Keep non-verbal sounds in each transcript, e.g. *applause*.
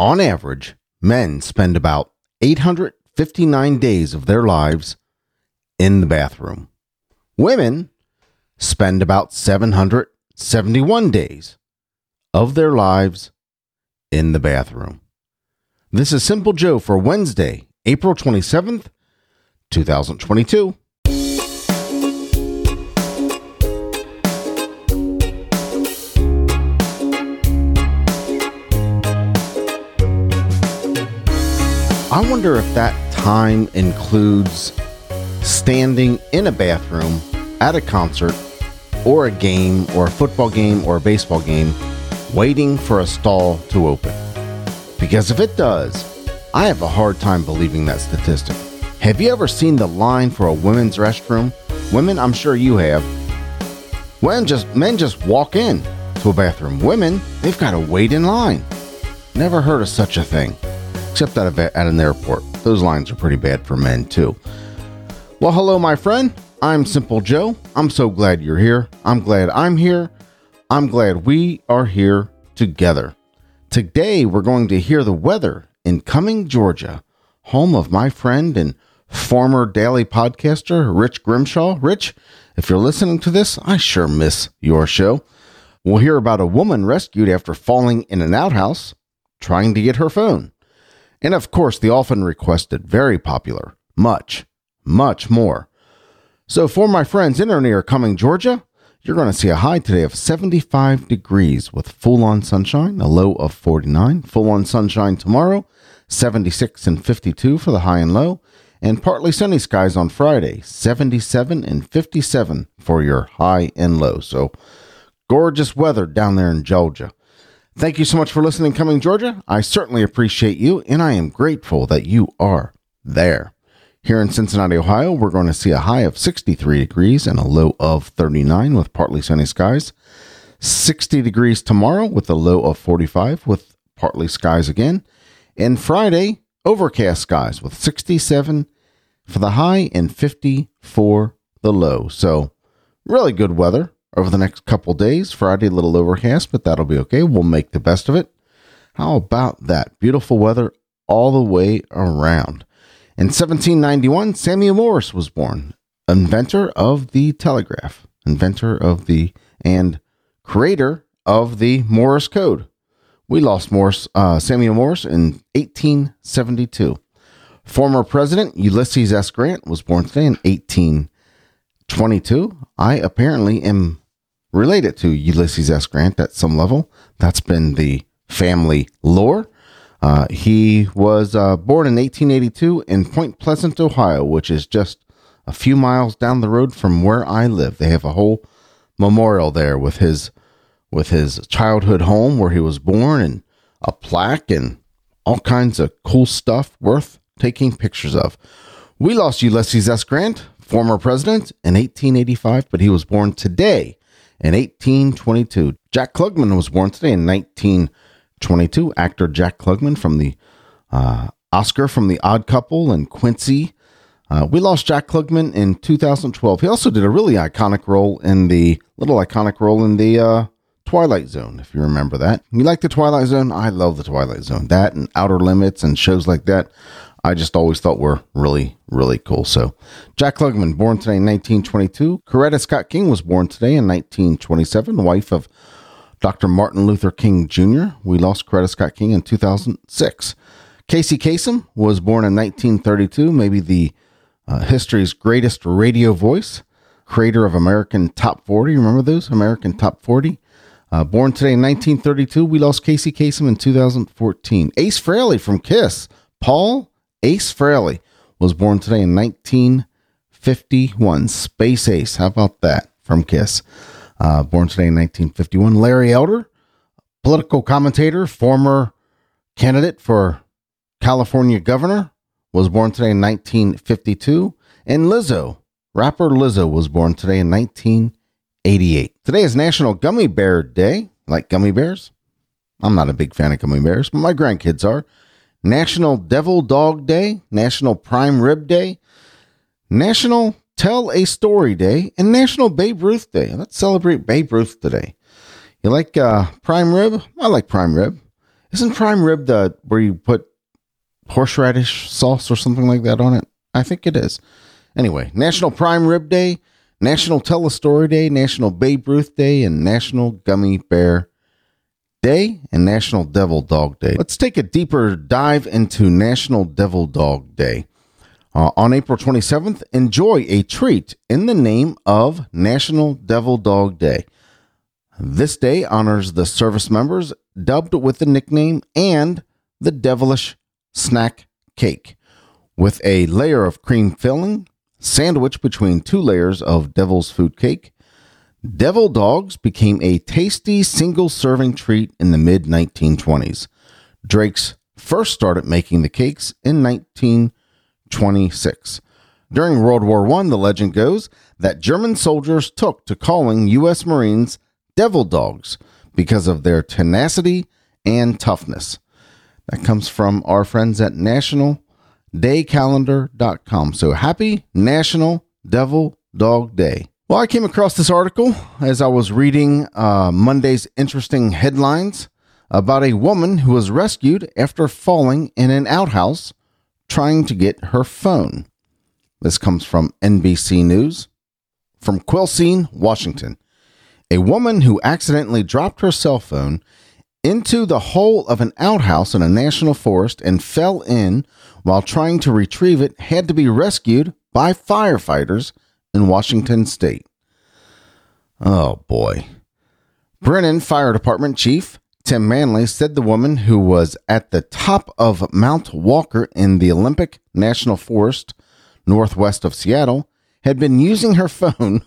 On average, men spend about 859 days of their lives in the bathroom. Women spend about 771 days of their lives in the bathroom. This is Simple Joe for Wednesday, April 27th, 2022. I wonder if that time includes standing in a bathroom at a concert or a game or a football game or a baseball game waiting for a stall to open. Because if it does, I have a hard time believing that statistic. Have you ever seen the line for a women's restroom? Women, I'm sure you have. When just men just walk in to a bathroom. Women, they've got to wait in line. Never heard of such a thing except at, a, at an airport. Those lines are pretty bad for men, too. Well, hello, my friend. I'm Simple Joe. I'm so glad you're here. I'm glad I'm here. I'm glad we are here together. Today, we're going to hear the weather in Cumming, Georgia, home of my friend and former daily podcaster, Rich Grimshaw. Rich, if you're listening to this, I sure miss your show. We'll hear about a woman rescued after falling in an outhouse trying to get her phone. And of course, the often requested, very popular, much, much more. So, for my friends in or near Cumming, Georgia, you're going to see a high today of 75 degrees with full on sunshine, a low of 49. Full on sunshine tomorrow, 76 and 52 for the high and low, and partly sunny skies on Friday, 77 and 57 for your high and low. So, gorgeous weather down there in Georgia. Thank you so much for listening, Cumming Georgia. I certainly appreciate you, and I am grateful that you are there. Here in Cincinnati, Ohio, we're going to see a high of 63 degrees and a low of 39 with partly sunny skies. 60 degrees tomorrow with a low of 45 with partly skies again. And Friday, overcast skies with 67 for the high and 50 for the low. So, really good weather over the next couple days. Friday, a little overcast, but that'll be okay. We'll make the best of it. How about that? Beautiful weather all the way around. In 1791, Samuel Morse was born, inventor of the telegraph, inventor of the, and creator of the Morse code. We lost Morse, uh, Samuel Morse in 1872. Former President Ulysses S. Grant was born today in 1822. I apparently am related to Ulysses S. Grant at some level. That's been the family lore. Uh, he was uh, born in 1882 in Point Pleasant, Ohio, which is just a few miles down the road from where I live. They have a whole memorial there with his with his childhood home where he was born and a plaque and all kinds of cool stuff worth taking pictures of. We lost Ulysses S. Grant, former president, in 1885, but he was born today in 1822. Jack Klugman was born today in 1922. Actor Jack Klugman from the uh, Oscar from The Odd Couple and Quincy. Uh, we lost Jack Klugman in 2012. He also did a really iconic role in the little iconic role in the uh, Twilight Zone, if you remember that. You like the Twilight Zone? I love the Twilight Zone. That and Outer Limits and shows like that. I just always thought were really, really cool. So, Jack Klugman, born today in 1922. Coretta Scott King was born today in 1927, wife of Dr. Martin Luther King Jr. We lost Coretta Scott King in 2006. Casey Kasem was born in 1932, maybe the uh, history's greatest radio voice, creator of American Top 40. Remember those? American Top 40. Uh, born today in 1932, we lost Casey Kasem in 2014. Ace Frehley from Kiss. Paul Ace Frehley was born today in 1951. Space Ace. How about that from Kiss? Uh, born today in 1951. Larry Elder, political commentator, former candidate for California governor, was born today in 1952. And Lizzo, rapper Lizzo, was born today in 1988. Today is National Gummy Bear Day. Like gummy bears? I'm not a big fan of gummy bears, but my grandkids are. National Devil Dog Day, National Prime Rib Day, National Tell a Story Day, and National Babe Ruth Day. Let's celebrate Babe Ruth today. You like uh, prime rib? I like prime rib. Isn't prime rib the where you put horseradish sauce or something like that on it? I think it is. Anyway, National Prime Rib Day, National Tell a Story Day, National Babe Ruth Day, and National Gummy Bear Day and National Devil Dog Day. Let's take a deeper dive into National Devil Dog Day. Uh, on April 27th, enjoy a treat in the name of National Devil Dog Day. This day honors the service members dubbed with the nickname and the devilish snack cake with a layer of cream filling sandwiched between two layers of devil's food cake. Devil dogs became a tasty single serving treat in the mid 1920s. Drake's first started making the cakes in 1926. During World War I, the legend goes that German soldiers took to calling U.S. Marines devil dogs because of their tenacity and toughness. That comes from our friends at nationaldaycalendar.com. So happy National Devil Dog Day. Well, I came across this article as I was reading uh, Monday's interesting headlines about a woman who was rescued after falling in an outhouse trying to get her phone. This comes from NBC News. From Quilcene, Washington. A woman who accidentally dropped her cell phone into the hole of an outhouse in a national forest and fell in while trying to retrieve it had to be rescued by firefighters in Washington state. Oh boy. Brinnon Fire Department Chief Tim Manley said the woman who was at the top of Mount Walker in the Olympic National Forest northwest of Seattle had been using her *laughs* phone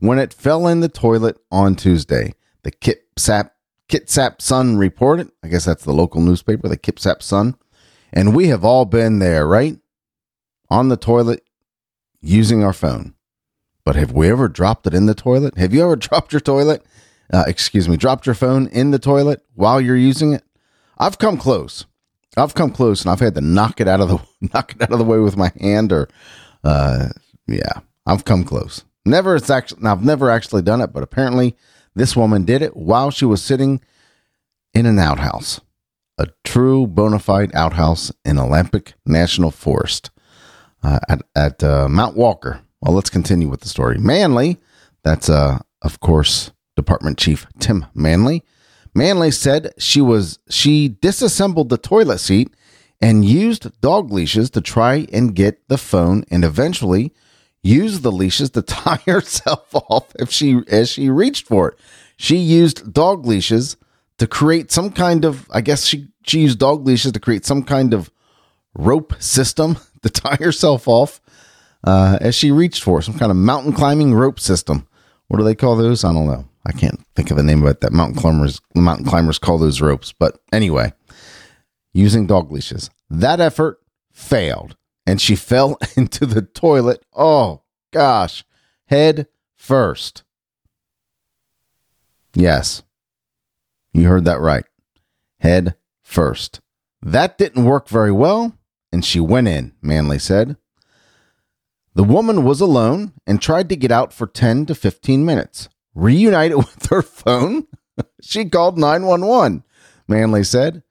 when it fell in the toilet on Tuesday. The Kitsap Kitsap Sun reported. I guess that's the local newspaper, the Kitsap Sun. And we have all been there, right? On the toilet using our phone. But have we ever dropped it in the toilet? Have you ever *laughs* dropped your toilet? Uh, excuse me, dropped your phone in the toilet while you're using it? I've come close. I've come close, and I've had to knock it out of the *laughs* knock it out of the way with my hand, or uh, yeah, I've come close. Never, it's actually I've never actually done it, but apparently this woman did it while she was sitting in an outhouse, a true bona fide outhouse in Olympic National Forest uh, at, at uh, Mount Walker. Well, let's continue with the story. Manley, that's, uh, of course, Department Chief Tim Manley. Manley said she was she disassembled the toilet seat and used dog leashes to try and get the phone and eventually used the leashes to *laughs* tie herself off if she as she reached for it. She used dog leashes to create some kind of I guess she she used dog leashes to create some kind of rope system *laughs* to tie herself off uh, as she reached for some kind of mountain climbing rope system. What do they call those? I don't know. I can't think of the name of it that mountain climbers mountain climbers call those ropes. But anyway, using dog leashes. That effort failed and she *laughs* fell into the toilet. Oh, gosh. Head first. Yes. You heard that right. Head first. That didn't work very well, and she went in, Manley said. The woman was alone and tried to get out for 10 to 15 minutes. Reunited *laughs* with her phone, *laughs* she called 911, Manley said.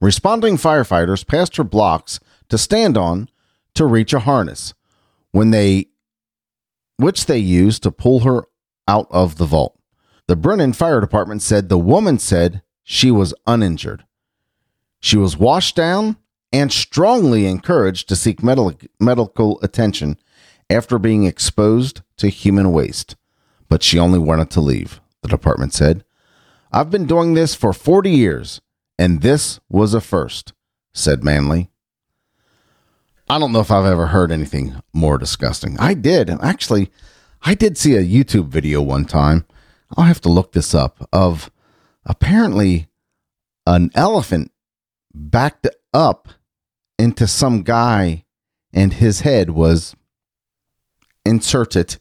Responding firefighters passed her blocks to stand on to reach a harness when they which they used to pull her out of the vault. The Brinnon Fire Department said the woman said she was uninjured. She was washed down and strongly encouraged to seek medical medical attention after being exposed to human waste, but she only wanted to leave, the department said. I've been doing this for 40 years, and this was a first, said Manley. I don't know if I've ever heard anything more disgusting. I did. Actually, I did see a YouTube video one time. I'll have to look this up of apparently an elephant backed up into some guy and his head was inserted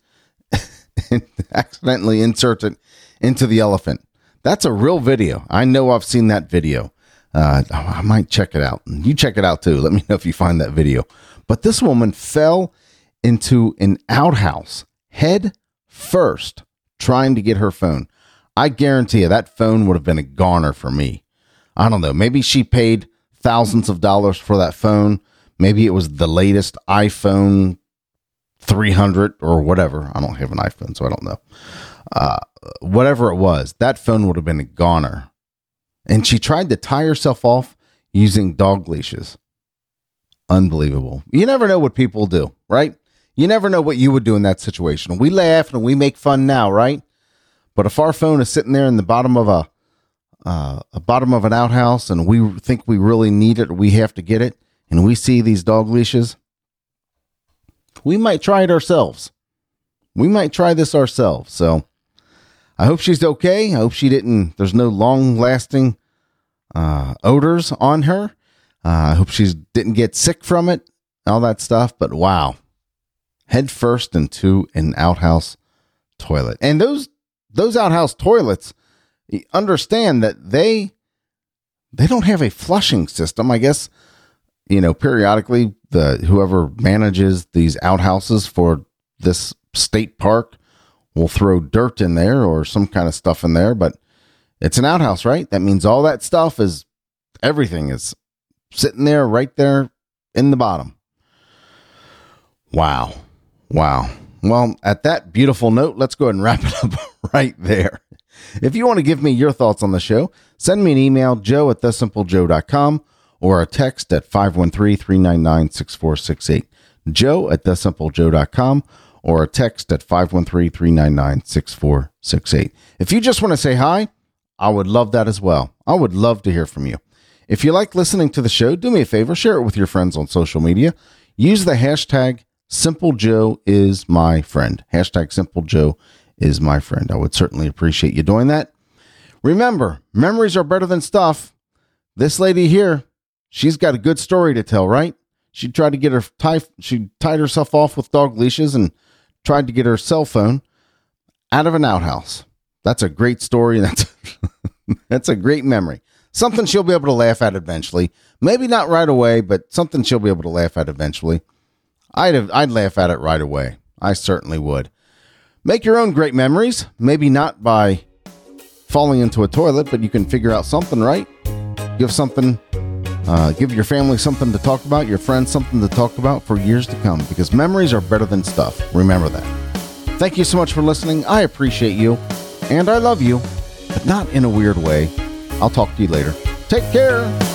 *laughs* accidentally insert it into the elephant. That's a real video. I know I've seen that video. Uh, I might check it out. You check it out too. Let me *laughs* know if you find that video. But this woman fell into an outhouse head first trying to get her phone. I guarantee you that phone would have been a goner for me. I don't know. Maybe she paid thousands of dollars for that phone. Maybe it was the latest iPhone 300 or whatever. I don't have an iPhone, so I don't know. Uh, whatever it was, that phone would have been a goner. And she tried to tie herself off using dog leashes. Unbelievable. You never know what people do, right? You never know what you would do in that situation. We laugh and we make fun now, right? But if our phone is sitting there in the bottom of a uh, a bottom of an outhouse and we think we really need it, we have to get it, and we see these dog leashes, we might try it ourselves. We might try this ourselves. So I hope she's okay. I hope she didn't, there's no long lasting uh, odors on her. Uh, I hope she didn't get sick from it, all that stuff. But wow, head first into an outhouse toilet. And those those outhouse toilets, understand that they they don't have a flushing system. I guess you know periodically the whoever manages these outhouses for this state park will throw dirt in there or some kind of stuff in there, but it's an outhouse, right? That means all that stuff is everything is sitting there right there in the bottom. Wow. Wow. Well, at that beautiful note, let's go ahead and wrap it up *laughs* right there. If you want to give me your thoughts on the show, send me an email, joe at thesimplejoe.com or a text at 513-399-6468. Joe at thesimplejoe.com or a text at 513-399-6468. If you just want to say hi, I would love that as well. I would love to hear from you. If you like listening to the show, do me a favor, share it with your friends on social media. Use the hashtag Simple Joe is my friend. Hashtag Simple Joe is my friend. I would certainly appreciate you doing that. Remember, memories are better than stuff. This lady here, she's got a good story to tell, right? She tried to get her tie, she tied herself off with dog leashes and tried to get her cell phone out of an outhouse. That's a great story. *laughs* That's that's a great memory. Something she'll be able to laugh at eventually. Maybe not right away, but something she'll be able to laugh at eventually. I'd have, I'd laugh at it right away. I certainly would. Make your own great memories. Maybe not by falling into a toilet, but you can figure out something, right? Give something, uh, give your family something to talk about, your friends something to talk about for years to come because memories are better than stuff. Remember that. Thank you so much for listening. I appreciate you and I love you, but not in a weird way. I'll talk to you later. Take care.